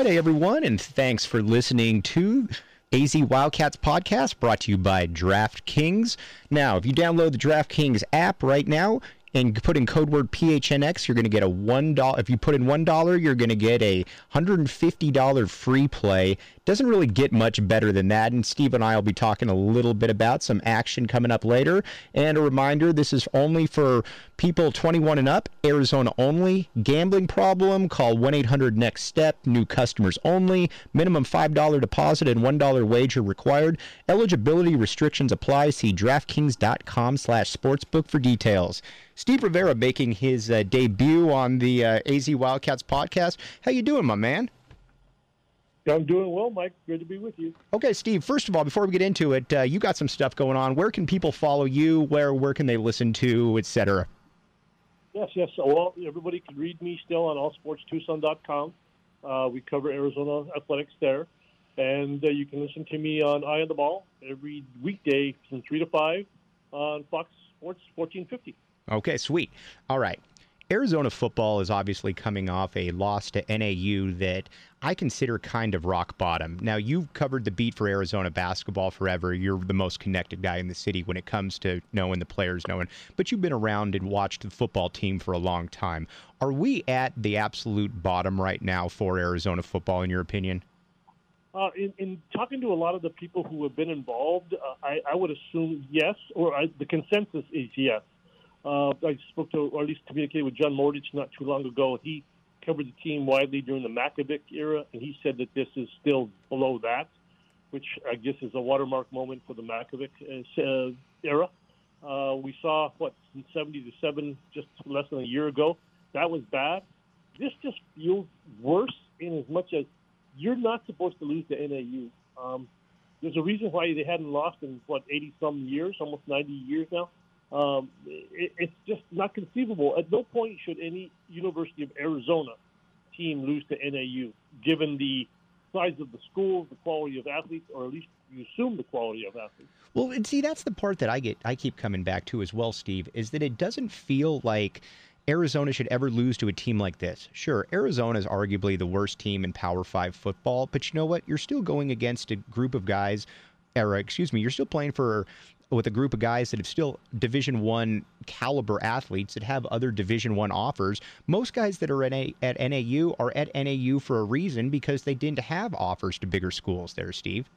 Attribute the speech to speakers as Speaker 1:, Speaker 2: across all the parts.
Speaker 1: Friday, everyone, and thanks for listening to AZ Wildcats podcast brought to you by DraftKings. Now, if you download the DraftKings app right now, and put in code word PHNX, you're going to get a one dollar. If you put in one dollar, you're going to get a hundred and fifty dollar free play. Doesn't really get much better than that. And Steve and I will be talking a little bit about some action coming up later. And a reminder: this is only for people 21 and up. Arizona only. Gambling problem? Call 1-800-NEXT-STEP. New customers only. Minimum five dollar deposit and one dollar wager required. Eligibility restrictions apply. See DraftKings.com slash sportsbook for details. Steve Rivera making his uh, debut on the uh, AZ Wildcats podcast. How you doing, my man?
Speaker 2: I'm doing well, Mike. Good to be with you.
Speaker 1: Okay, Steve. First of all, before we get into it, uh, you got some stuff going on. Where can people follow you? Where where can they listen to, etc.
Speaker 2: Yes, yes. Well, everybody can read me still on allsportstucson.com. Uh, we cover Arizona athletics there, and uh, you can listen to me on Eye on the Ball every weekday from three to five on Fox Sports 1450.
Speaker 1: Okay, sweet. All right. Arizona football is obviously coming off a loss to NAU that I consider kind of rock bottom. Now, you've covered the beat for Arizona basketball forever. You're the most connected guy in the city when it comes to knowing the players, knowing, but you've been around and watched the football team for a long time. Are we at the absolute bottom right now for Arizona football, in your opinion?
Speaker 2: Uh, in, in, talking to a lot of the people who have been involved, uh, I, I, would assume yes, or I, the consensus is yes. Uh, I spoke to, or at least communicated with John Mordich not too long ago. He covered the team widely during the Mackovic era, and he said that this is still below that, which I guess is a watermark moment for the Mackovic uh, era. Uh, we saw what 70 to seven just less than a year ago. That was bad. This just feels worse in as much as you're not supposed to lose to NAU. Um, there's a reason why they hadn't lost in what 80 some years, almost 90 years now. Um, it, it's just not conceivable. At no point should any University of Arizona team lose to NAU, given the size of the school, the quality of athletes, or at least you assume the quality of athletes.
Speaker 1: Well, and see, that's the part that I get, I keep coming back to as well, Steve, is that it doesn't feel like Arizona should ever lose to a team like this. Sure, Arizona is arguably the worst team in Power Five football, but you know what? You're still going against a group of guys or excuse me, you're still playing for with a group of guys that have still division one caliber athletes that have other division one offers most guys that are at, at nau are at nau for a reason because they didn't have offers to bigger schools there steve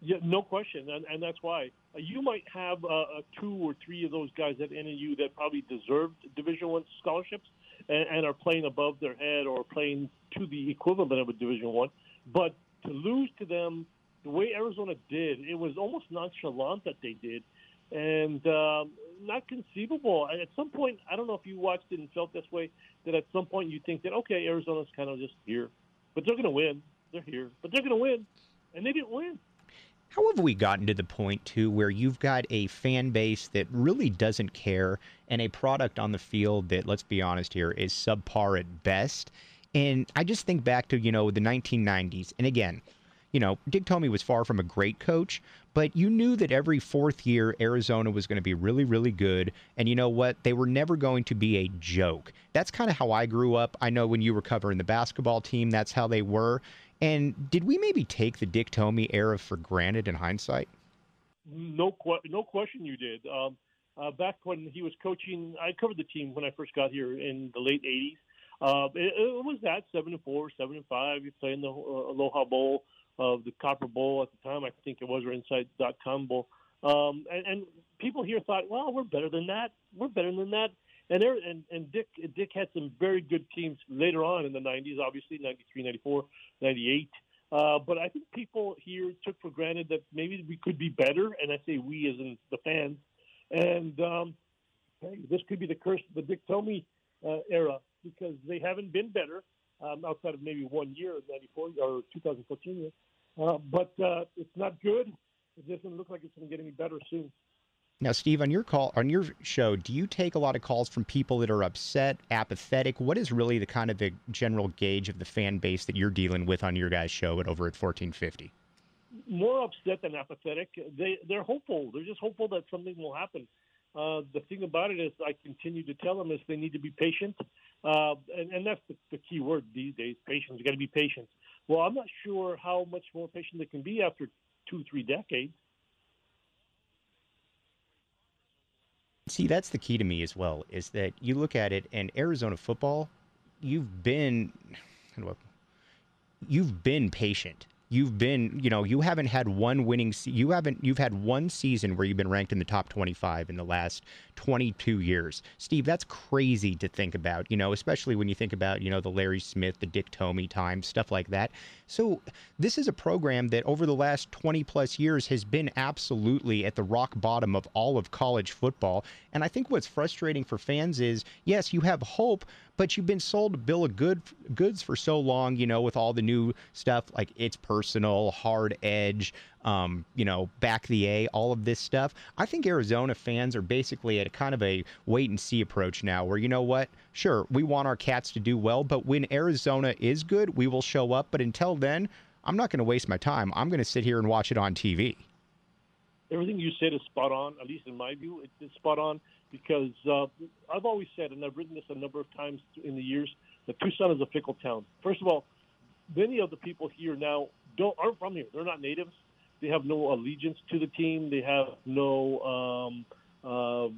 Speaker 2: yeah, no question, and, and that's why uh, you might have uh, two or three of those guys at NAU that probably deserved Division One scholarships and, and, are playing above their head or playing to the equivalent of a Division One. But to lose to them the way Arizona did, it was almost nonchalant that they did, and um, not conceivable. At some point, I don't know if you watched it and felt this way. That at some point you think that okay, Arizona's kind of just here, but they're going to win. They're here, but they're going to win, and they didn't win.
Speaker 1: How have we gotten to the point too where you've got a fan base that really doesn't care and a product on the field that, let's be honest here, is subpar at best? And I just think back to, you know, the 1990s. And again, you know, Dick Tomey was far from a great coach, but you knew that every fourth year Arizona was going to be really, really good. And you know what? They were never going to be a joke. That's kind of how I grew up. I know when you were covering the basketball team, that's how they were. And did we maybe take the Dick Tomey era for granted in hindsight?
Speaker 2: No, no question you did. Um, uh, back when he was coaching, I covered the team when I first got here in the late '80s. Uh, it, it, was that seven and four, seven and five. You play in the uh, Aloha Bowl of the Copper Bowl at the time. I think it was or Insight.com Bowl. Um, and, and people here thought, well, we're better than that. We're better than that. And there, and, and Dick Dick had some very good teams later on in the 90s, obviously 93, 94, 98. Uh, but I think people here took for granted that maybe we could be better, and I say we as in the fans. And um, hey, this could be the curse of the Dick Tomey uh, era because they haven't been better um, outside of maybe one year, 94 or 2014 year. Uh, but uh, it's not good. It doesn't look like it's going to get any better soon.
Speaker 1: Now, Steve, on your call on your show, do you take a lot of calls from people that are upset, apathetic? What is really the kind of the general gauge of the fan base that you're dealing with on your guys' show at over at 1450?
Speaker 2: More upset than apathetic. They they're hopeful. They're just hopeful that something will happen. Uh, the thing about it is, I continue to tell them is they need to be patient, uh, and, and that's the, the key word these days: patience. You got to be patient. Well, I'm not sure how much more patient they can be after two, three decades.
Speaker 1: See, that's the key to me as well. Is that you look at it and Arizona football, you've been, you've been patient you've been, you know, you haven't had one winning. You haven't. You've had one season where you've been ranked in the top 25 in the last 22 years. Steve, that's crazy to think about. You know, especially when you think about, you know, the Larry Smith, the Dick Tomey time, stuff like that. So this is a program that over the last 20 plus years has been absolutely at the rock bottom of all of college football. And I think what's frustrating for fans is, yes, you have hope, but you've been sold a bill of good goods for so long, you know, with all the new stuff like it's personal, hard edge, um, you know, back the A, all of this stuff. I think Arizona fans are basically at a kind of a wait and see approach now, where you know what, sure, we want our cats to do well, but when Arizona is good, we will show up. But until then, I'm not going to waste my time. I'm going to sit here and watch it on TV.
Speaker 2: Everything you said is spot on, at least in my view. It's spot on because uh, I've always said, and I've written this a number of times in the years, that Tucson is a fickle town. First of all, many of the people here now don't aren't from here. They're not natives. They have no allegiance to the team. They have no um, uh,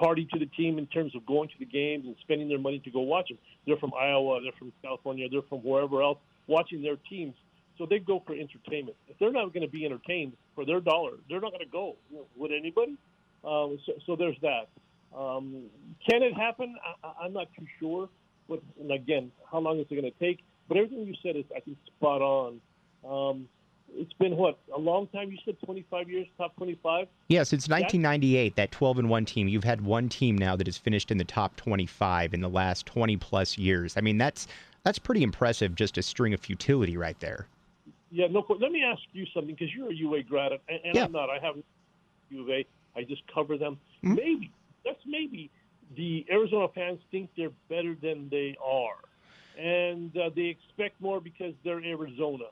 Speaker 2: party to the team in terms of going to the games and spending their money to go watch them. They're from Iowa. They're from California. They're from wherever else watching their teams. So they go for entertainment. If they're not going to be entertained for their dollar, they're not going to go. Would anybody? Um, so, so there's that. Um, can it happen? I, I'm not too sure. But and again, how long is it going to take? But everything you said is, I think, spot on. Um, it's been what a long time. You said 25 years, top 25.
Speaker 1: Yeah, since 1998, that 12 and one team. You've had one team now that has finished in the top 25 in the last 20 plus years. I mean, that's that's pretty impressive. Just a string of futility right there.
Speaker 2: Yeah, no. Let me ask you something because you're a UA grad, and, and yeah. I'm not. I have U of A. I just cover them. Mm-hmm. Maybe that's maybe the Arizona fans think they're better than they are, and uh, they expect more because they're Arizona.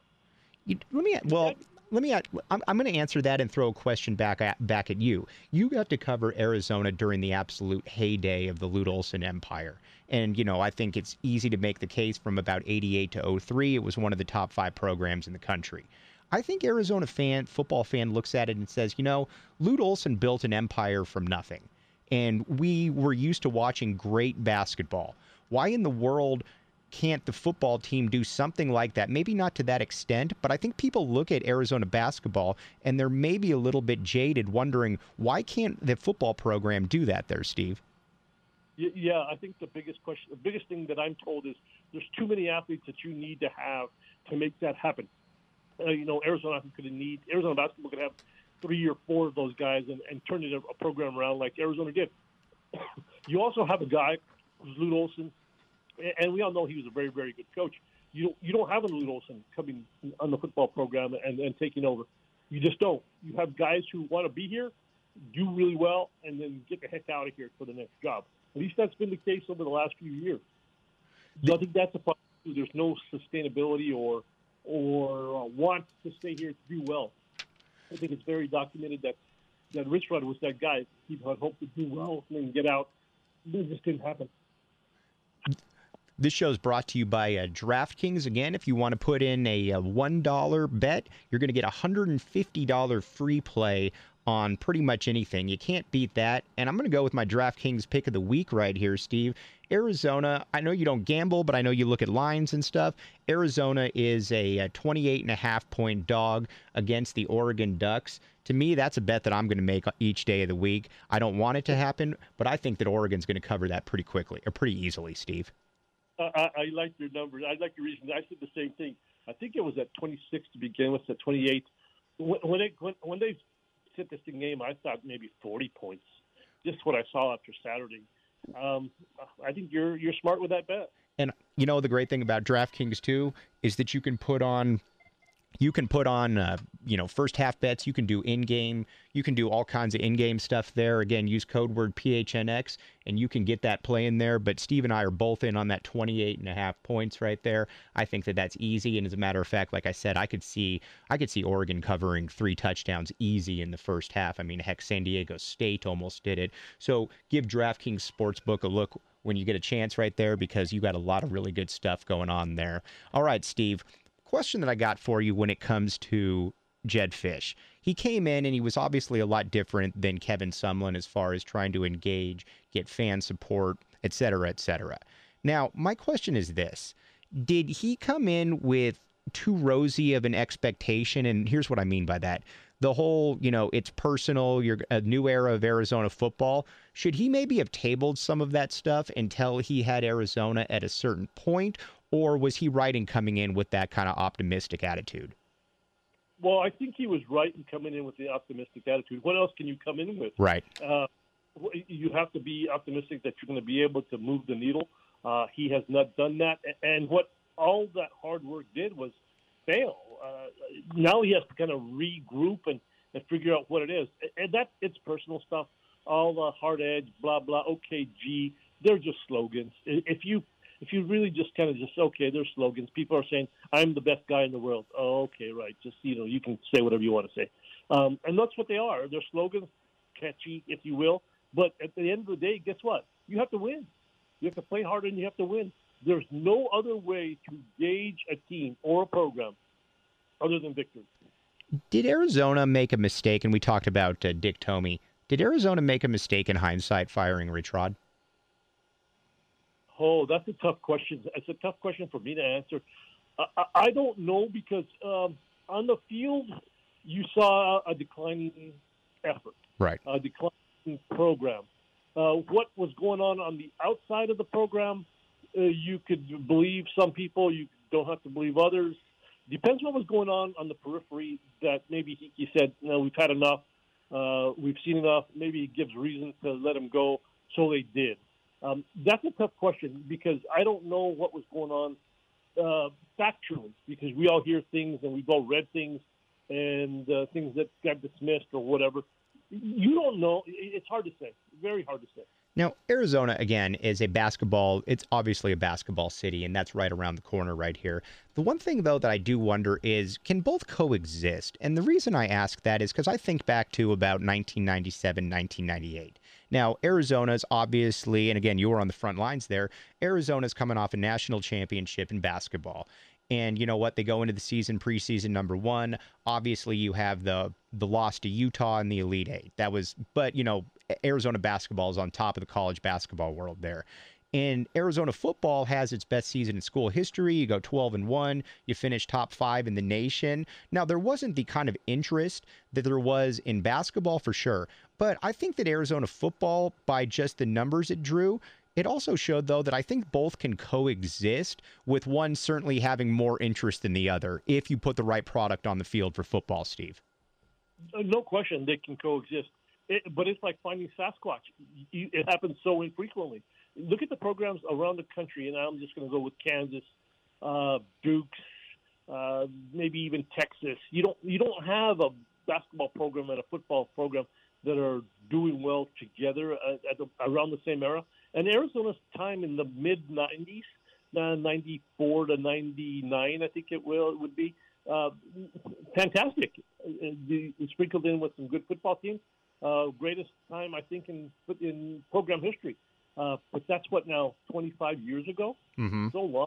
Speaker 1: You, let me well. Let me. I'm, I'm going to answer that and throw a question back at back at you. You got to cover Arizona during the absolute heyday of the Lute Olson Empire, and you know I think it's easy to make the case from about '88 to 03. It was one of the top five programs in the country. I think Arizona fan football fan looks at it and says, you know, Lute Olson built an empire from nothing and we were used to watching great basketball. Why in the world can't the football team do something like that? Maybe not to that extent, but I think people look at Arizona basketball and they're maybe a little bit jaded, wondering why can't the football program do that there, Steve?
Speaker 2: Yeah, I think the biggest question, the biggest thing that I'm told is there's too many athletes that you need to have to make that happen. Uh, you know, Arizona could need Arizona basketball could have three or four of those guys and, and turn it a, a program around like Arizona did. you also have a guy who's Lute Olson, and we all know he was a very, very good coach. You don't, you don't have a Lute Olson coming on the football program and, and taking over. You just don't. You have guys who want to be here, do really well, and then get the heck out of here for the next job. At least that's been the case over the last few years. So I think that's a problem. There's no sustainability or or uh, want to stay here to do well. I think it's very documented that that Rich Rod was that guy. He had hoped to do well and then get out. It just didn't happen.
Speaker 1: This show is brought to you by uh, DraftKings. Again, if you want to put in a, a $1 bet, you're going to get a $150 free play on pretty much anything. You can't beat that. And I'm going to go with my DraftKings pick of the week right here, Steve. Arizona, I know you don't gamble, but I know you look at lines and stuff. Arizona is a, a 28 and a half point dog against the Oregon Ducks. To me, that's a bet that I'm going to make uh, each day of the week. I don't want it to happen, but I think that Oregon's going to cover that pretty quickly or pretty easily, Steve.
Speaker 2: I, I like your numbers. I like your reason. I said the same thing. I think it was at 26 to begin with, at 28. When, when they when, when they set this game, I thought maybe 40 points. Just what I saw after Saturday. Um, I think you're you're smart with that bet.
Speaker 1: And you know the great thing about DraftKings too is that you can put on you can put on uh, you know first half bets. You can do in game you can do all kinds of in game stuff there. Again use code word phnx and you can get that play in there. But steve and i are both in on that 28 and a half points right there. I think that that's easy. And as a matter of fact like i said i could see i could see oregon covering three touchdowns easy in the first half. I mean heck san diego state almost did it. So give draftkings sportsbook a look when you get a chance right there because you got a lot of really good stuff going on there. All right steve question that I got for you when it comes to Jedd Fisch. He came in and he was obviously a lot different than Kevin Sumlin as far as trying to engage, get fan support, et cetera, et cetera. Now, my question is this Did he come in with too rosy of an expectation? And here's what I mean by that the whole, you know, it's personal, you're a new era of Arizona football. Should he maybe have tabled some of that stuff until he had Arizona at a certain point? Or was he right in coming in with that kind of optimistic attitude?
Speaker 2: Well, I think he was right in coming in with the optimistic attitude. What else can you come in with?
Speaker 1: Right.
Speaker 2: Uh, you have to be optimistic that you're going to be able to move the needle. Uh, he has not done that, and what all that hard work did was fail. Uh, now he has to kind of regroup and, and figure out what it is, and that it's personal stuff. All the hard edge, blah blah, OKG, they're just slogans. If you if you really just kind of just okay, they're slogans. People are saying I'm the best guy in the world. Oh, okay, right. Just you know, you can say whatever you want to say, um, and that's what they are. They're slogans, catchy, if you will. But at the end of the day, guess what? You have to win. You have to play harder and you have to win. There's no other way to gauge a team or a program other than victory.
Speaker 1: Did Arizona make a mistake? And we talked about uh, Dick Tomey. Did Arizona make a mistake in hindsight firing Rich Rod?
Speaker 2: Oh, that's a tough question. It's a tough question for me to answer. I, I don't know because um, on the field, you saw a declining effort,
Speaker 1: right?
Speaker 2: A declining program. Uh, what was going on on the outside of the program, uh, you could believe some people. You don't have to believe others. Depends what was going on on the periphery. That maybe he, he said, "No, we've had enough. Uh, we've seen enough." Maybe he gives reason to let him go, so they did. Um, that's a tough question because I don't know what was going on uh, factually because we all hear things and we've all read things and uh, things that got dismissed or whatever. You don't know. It's hard to say. Very hard to say.
Speaker 1: Now, Arizona, again, is a basketball, it's obviously a basketball city, and that's right around the corner right here. The one thing, though, that I do wonder is can both coexist? And the reason I ask that is because I think back to about 1997, 1998. Now, Arizona's obviously, and again, you were on the front lines there, Arizona's coming off a national championship in basketball. And you know what? They go into the season preseason number one. Obviously, you have the the loss to Utah in the Elite Eight. That was, but you know, Arizona basketball is on top of the college basketball world there. And Arizona football has its best season in school history. You go 12 and 1, you finish top 5 in the nation. Now, there wasn't the kind of interest that there was in basketball for sure, but I think that Arizona football by just the numbers it drew it also showed, though, that I think both can coexist, with one certainly having more interest than the other if you put the right product on the field for football, Steve.
Speaker 2: Uh, no question they can coexist. It, but it's like finding Sasquatch. It happens so infrequently. Look at the programs around the country, and I'm just going to go with Kansas, uh, Dukes, uh, maybe even Texas. You don't you don't have a basketball program and a football program that are doing well together at, at the, around the same era. And Arizona's time in the mid 90s, uh, 94 to 99, I think it will it would be uh, fantastic. Uh, the, sprinkled in with some good football teams. Uh, greatest time I think in in program history. Uh, but that's what now 25 years ago.
Speaker 1: Mm-hmm.
Speaker 2: So long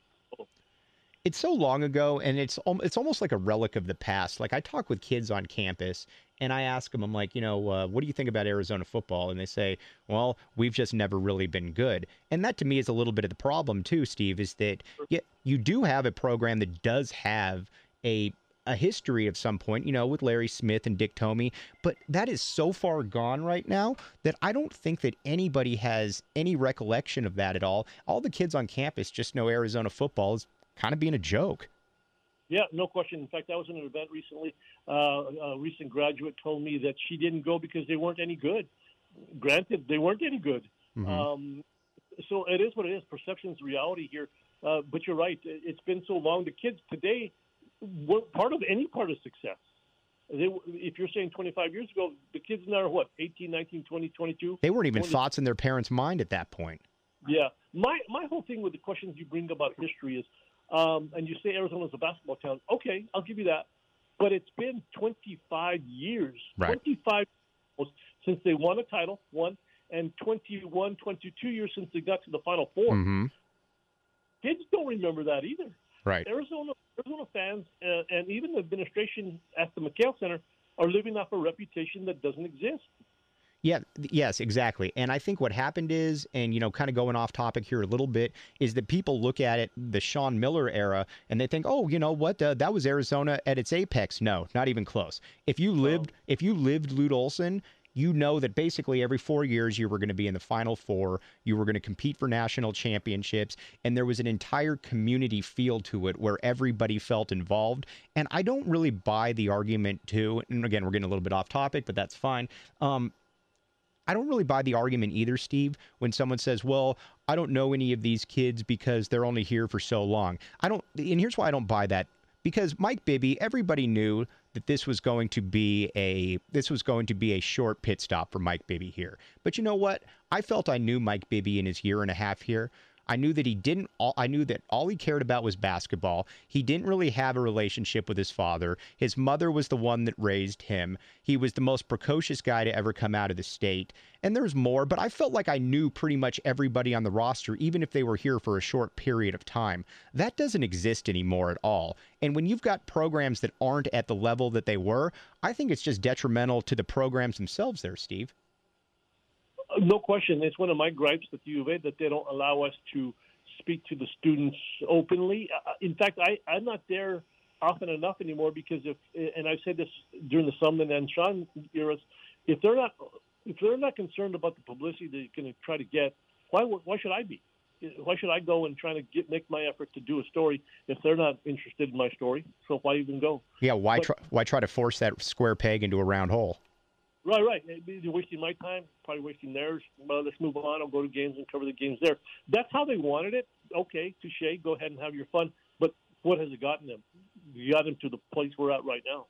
Speaker 1: it's so long ago and it's it's almost like a relic of the past. Like i talk with kids on campus and i ask them i'm like you know uh, what do you think about arizona football? And they say well we've just never really been good. And that to me is a little bit of the problem too steve is that yeah, you do have a program that does have a a history of some point, you know, with Larry Smith and Dick Tomey, but that is so far gone right now that I don't think that anybody has any recollection of that at all. All the kids on campus just know Arizona football is kind of being a joke.
Speaker 2: Yeah, no question. In fact, I was in an event recently. Uh, a recent graduate told me that she didn't go because they weren't any good. Granted, they weren't any good. Mm-hmm. Um, so it is what it is. Perception is reality here. Uh, but you're right. It's been so long. The kids today weren't part of any part of success. They, if you're saying 25 years ago, the kids now are what, 18, 19, 20, 22?
Speaker 1: They weren't even 20. thoughts in their parents' mind at that point.
Speaker 2: Yeah. My, my whole thing with the questions you bring about history is um, and you say Arizona's a basketball town. Okay, I'll give you that. But it's been 25 years,
Speaker 1: right.
Speaker 2: 25 since they won a title, one, and 21, 22 years since they got to the Final 4
Speaker 1: mm-hmm.
Speaker 2: Kids don't remember that either.
Speaker 1: Right.
Speaker 2: Arizona Arizona fans uh, and even the administration at the McKale Center are living off a reputation that doesn't exist.
Speaker 1: Yeah, yes, exactly. And I think what happened is, and you know, kind of going off topic here a little bit, is that people look at it, the Sean Miller era, and they think, oh, you know what, uh, that was Arizona at its apex. No, not even close. If you lived, if you lived Lute Olson, you know that basically every four years you were going to be in the final four, you were going to compete for national championships, and there was an entire community feel to it where everybody felt involved. And I don't really buy the argument too. And again, we're getting a little bit off topic, but that's fine. Um, I don't really buy the argument either, Steve, when someone says, well, I don't know any of these kids because they're only here for so long. I don't, and here's why I don't buy that. Because Mike Bibby, everybody knew that this was going to be a this was going to be a short pit stop for Mike Bibby here. But you know what? I felt I knew Mike Bibby in his year and a half here. I knew that he didn't. All, I knew that all he cared about was basketball. He didn't really have a relationship with his father. His mother was the one that raised him. He was the most precocious guy to ever come out of the state. And there's more, but I felt like I knew pretty much everybody on the roster, even if they were here for a short period of time. That doesn't exist anymore at all. And when you've got programs that aren't at the level that they were, I think it's just detrimental to the programs themselves. There, Steve.
Speaker 2: No question. It's one of my gripes with U of A that they don't allow us to speak to the students openly. Uh, in fact, I, I'm not there often enough anymore because if, and I've said this during the Sumlin and Sean eras, if they're not if they're not concerned about the publicity they're going to try to get, why why should I be? Why should I go and try to get make my effort to do a story if they're not interested in my story? So why even go?
Speaker 1: Yeah, why but, try why try to force that square peg into a round hole?
Speaker 2: Right, right. You're wasting my time, probably wasting theirs. Well, let's move on. I'll go to games and cover the games there. That's how they wanted it. Okay, touche. Go ahead and have your fun. But what has it gotten them? You got them to the place we're at right now.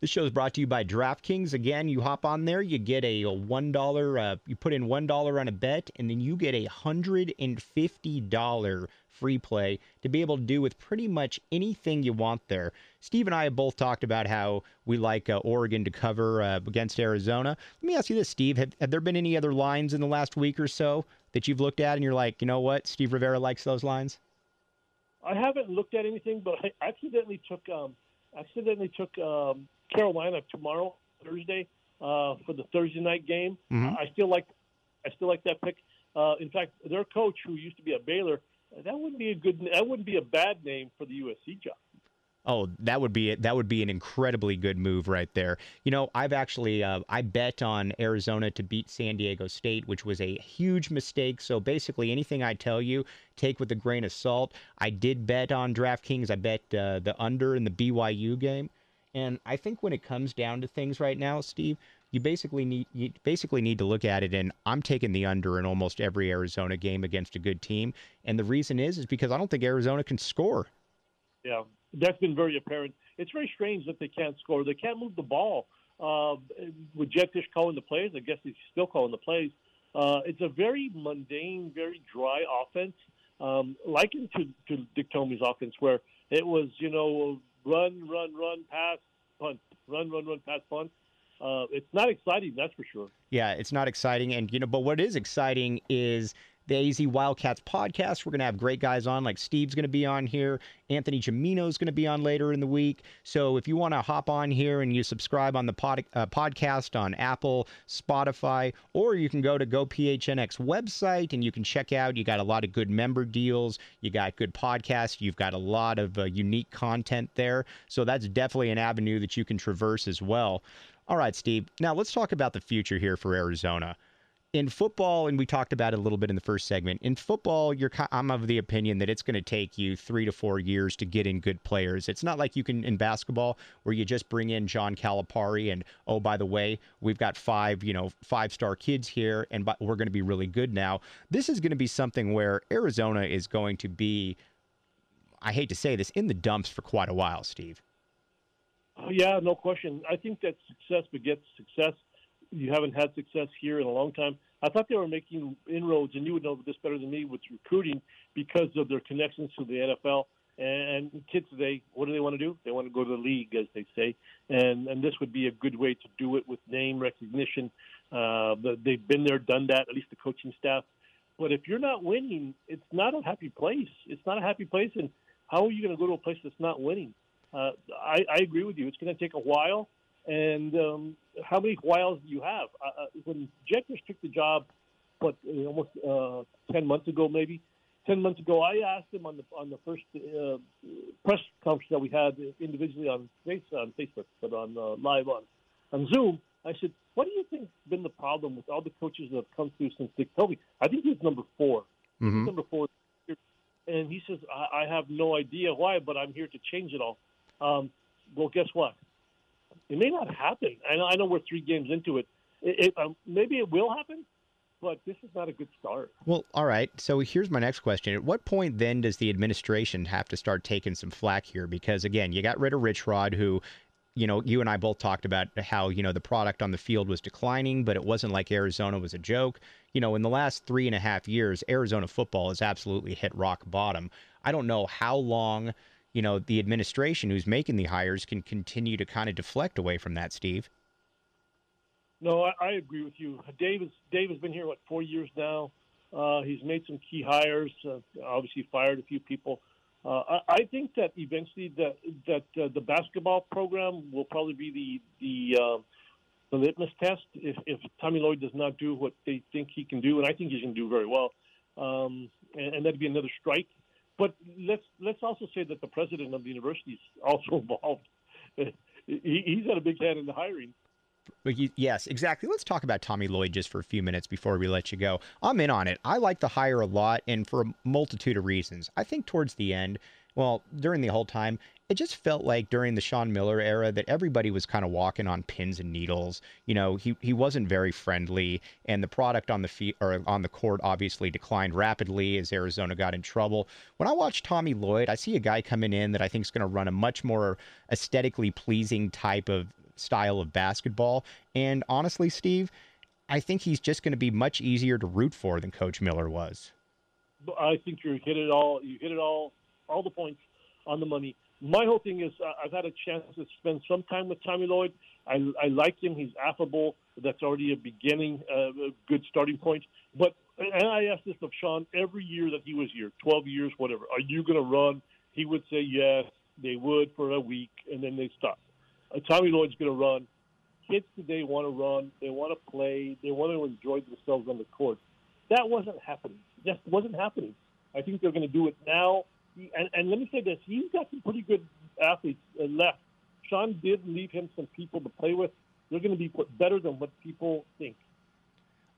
Speaker 1: This show is brought to you by DraftKings. Again, you hop on there, you get a one dollar. Uh, you put in one dollar on a bet, and then you get a hundred and fifty dollar free play to be able to do with pretty much anything you want there. Steve and I have both talked about how we like uh, Oregon to cover uh, against Arizona. Let me ask you this, Steve: have, have there been any other lines in the last week or so that you've looked at and you're like, you know what, Steve Rivera likes those lines?
Speaker 2: I haven't looked at anything, but I accidentally took. Um accidentally took um, Carolina tomorrow, Thursday, uh, for the Thursday night game. Mm-hmm. I still like, I still like that pick. Uh, in fact, their coach, who used to be a Baylor, that wouldn't be a good, that wouldn't be a bad name for the USC job.
Speaker 1: Oh, that would be it. That would be an incredibly good move right there. You know, I've actually uh, I bet on Arizona to beat San Diego State, which was a huge mistake. So basically, anything I tell you, take with a grain of salt. I did bet on DraftKings. I bet uh, the under in the BYU game, and I think when it comes down to things right now, Steve, you basically need you basically need to look at it and I'm taking the under in almost every Arizona game against a good team. And the reason is is because I don't think Arizona can score.
Speaker 2: Yeah, that's been very apparent. It's very strange that they can't score. They can't move the ball. Uh, with Jedd Fisch calling the plays, I guess he's still calling the plays. Uh, it's a very mundane, very dry offense, um, likened to, to Dick Tomey's offense, where it was, you know, run, run, run, pass, punt, run, run, run, pass, punt. Uh, it's not exciting, that's for sure.
Speaker 1: Yeah, it's not exciting, and you know, but what is exciting is the AZ Wildcats podcast. We're going to have great guys on, like Steve's going to be on here. Anthony Gimino is going to be on later in the week. So if you want to hop on here and you subscribe on the pod, uh, podcast on Apple, Spotify, or you can go to GoPHNX website and you can check out. You got a lot of good member deals. You got good podcasts. You've got a lot of uh, unique content there. So that's definitely an avenue that you can traverse as well. All right, Steve. Now let's talk about the future here for Arizona in football, and we talked about it a little bit in the first segment. In football, I'm of the opinion that it's going to take you three to four years to get in good players. It's not like you can in basketball where you just bring in John Calipari and oh by the way we've got five you know five star kids here and we're going to be really good now. This is going to be something where Arizona is going to be. I hate to say this in the dumps for quite a while, Steve.
Speaker 2: Oh, yeah, no question. I think that success begets success you haven't had success here in a long time. I thought they were making inroads, and you would know this better than me with recruiting because of their connections to the NFL. And kids today, what do they want to do? They want to go to the league, as they say, and and this would be a good way to do it with name recognition. Uh, they've been there, done that. At least the coaching staff. But if you're not winning, it's not a happy place. It's not a happy place, and how are you going to go to a place that's not winning? Uh, I, I agree with you. It's going to take a while. And um, how many whiles do you have? Uh, uh when Jenkins took the job, what almost uh, ten months ago, maybe ten months ago, I asked him on the on the first uh, press conference that we had individually on face on Facebook, but on uh, live on on Zoom. I said, "What do you think has been the problem with all the coaches that have come through since Dick Tomey?" I think he's number 4
Speaker 1: mm-hmm.
Speaker 2: number four, and he says, I, "I have no idea why, but I'm here to change it all." Um, well, guess what? It may not happen. I know, I know we're three games into it. it, it um, maybe it will happen, but this is not a good start.
Speaker 1: Well, all right. So here's my next question. At what point then does the administration have to start taking some flack here? Because again, you got rid of Rich Rod, who you know, you and I both talked about how, you know, the product on the field was declining, but it wasn't like Arizona was a joke. You know, in the last three and a half years, Arizona football has absolutely hit rock bottom. I don't know how long you know, the administration who's making the hires can continue to kind of deflect away from that, Steve.
Speaker 2: No, I, I agree with you. Dave, is, Dave has been here, what, four years now? Uh, he's made some key hires, uh, obviously fired a few people. Uh, I, I think that eventually that that uh, the basketball program will probably be the the uh, the litmus test if, if Tommy Lloyd does not do what they think he can do, and I think he's going to do very well. Um, and, and that'd be another strike but let's let's also say that the president of the university is also involved. he, he's got a big hand in the hiring.
Speaker 1: Yes, exactly. Let's talk about Tommy Lloyd just for a few minutes before we let you go. I'm in on it. I like the hire a lot, and for a multitude of reasons. I think towards the end, well, during the whole time, it just felt like during the Sean Miller era that everybody was kind of walking on pins and needles. You know, he he wasn't very friendly, and the product on the feet or on the court obviously declined rapidly as Arizona got in trouble. When I watch Tommy Lloyd, I see a guy coming in that I think is going to run a much more aesthetically pleasing type of style of basketball. And honestly, Steve, I think he's just going to be much easier to root for than Coach Miller was.
Speaker 2: I think you hit it all. You hit it all all the points on the money. My whole thing is uh, I've had a chance to spend some time with Tommy Lloyd. I, I like him. He's affable. That's already a beginning, uh, a good starting point. But and I asked this of Sean every year that he was here, 12 years, whatever. Are you going to run? He would say yes. They would for a week, and then they stop. Uh, Tommy Lloyd's going to run. Kids today want to run. They want to play. They want to enjoy themselves on the court. That wasn't happening. Just wasn't happening. I think they're going to do it now and, and let me say this: he's got some pretty good athletes uh, left. Sean did leave him some people to play with. They're going to be better than what people think.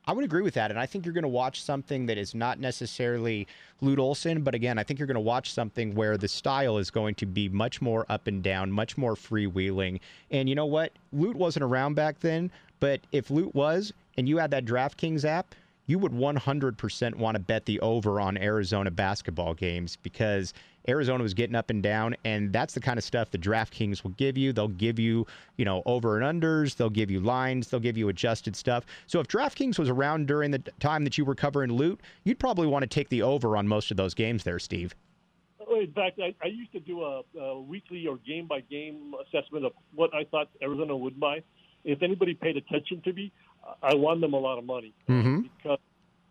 Speaker 1: I would agree with that. And I think you're going to watch something that is not necessarily Lute Olson, but again, I think you're going to watch something where the style is going to be much more up and down, much more freewheeling. And you know what? Lute wasn't around back then, but if Lute was, and you had that DraftKings app, you would 100% want to bet the over on Arizona basketball games because Arizona was getting up and down, and that's the kind of stuff the DraftKings will give you. They'll give you, you know, over and unders. They'll give you lines. They'll give you adjusted stuff. So if DraftKings was around during the time that you were covering Lute, you'd probably want to take the over on most of those games there, Steve.
Speaker 2: In fact, I, I used to do a, a weekly or game by game assessment of what I thought Arizona would buy. If anybody paid attention to me, I won them a lot of money
Speaker 1: mm-hmm.
Speaker 2: because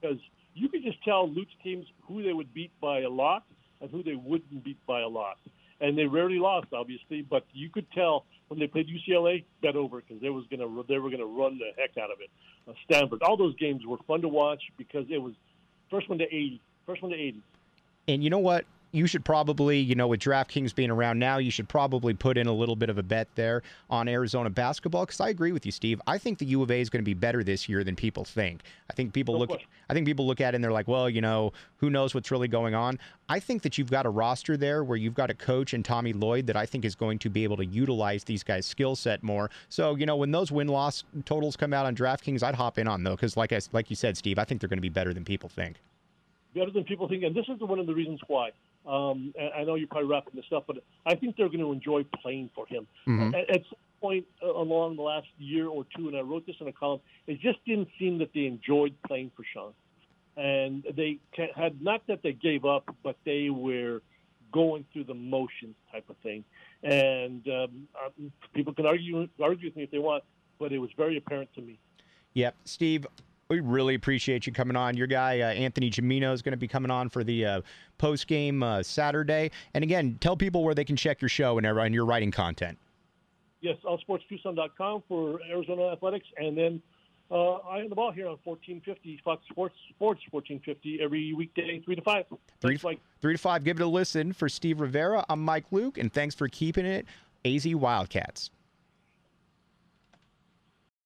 Speaker 2: because you could just tell Lute's teams who they would beat by a lot and who they wouldn't beat by a lot. And they rarely lost, obviously, but you could tell when they played UCLA, bet over because they was gonna they were gonna run the heck out of it. Uh, Stanford, all those games were fun to watch because it was first one to eighty, first one to 80.
Speaker 1: And you know what? You should probably, you know, with DraftKings being around now, you should probably put in a little bit of a bet there on Arizona basketball because I agree with you, Steve. I think the U of A is going to be better this year than people think. I think people no look, question. I think people look at it and they're like, well, you know, who knows what's really going on. I think that you've got a roster there where you've got a coach and Tommy Lloyd that I think is going to be able to utilize these guys' skill set more. So, you know, when those win loss totals come out on DraftKings, I'd hop in on though because, like I, like you said, Steve, I think they're going to be better than people think.
Speaker 2: Better than people think, and this is one of the reasons why. Um, I know you're probably wrapping this up, but I think they're going to enjoy playing for him.
Speaker 1: Mm-hmm.
Speaker 2: At, at some point uh, along the last year or two, and I wrote this in a column, it just didn't seem that they enjoyed playing for Sean. And they had not that they gave up, but they were going through the motions type of thing. And um, uh, people can argue argue with me if they want, but it was very apparent to me.
Speaker 1: Yep, Steve We really appreciate you coming on. Your guy, uh, Anthony Gimino, is going to be coming on for the uh, post game uh, Saturday. And again, tell people where they can check your show and, and your writing content.
Speaker 2: Yes, allsportstucson.com for Arizona Athletics. And then uh, I am the ball here on 1450, Fox Sports, Sports 1450, every weekday, 3 to 5.
Speaker 1: Three, thanks, three to 5. Give it a listen. For Steve Rivera, I'm Mike Luke, and thanks for keeping it AZ Wildcats.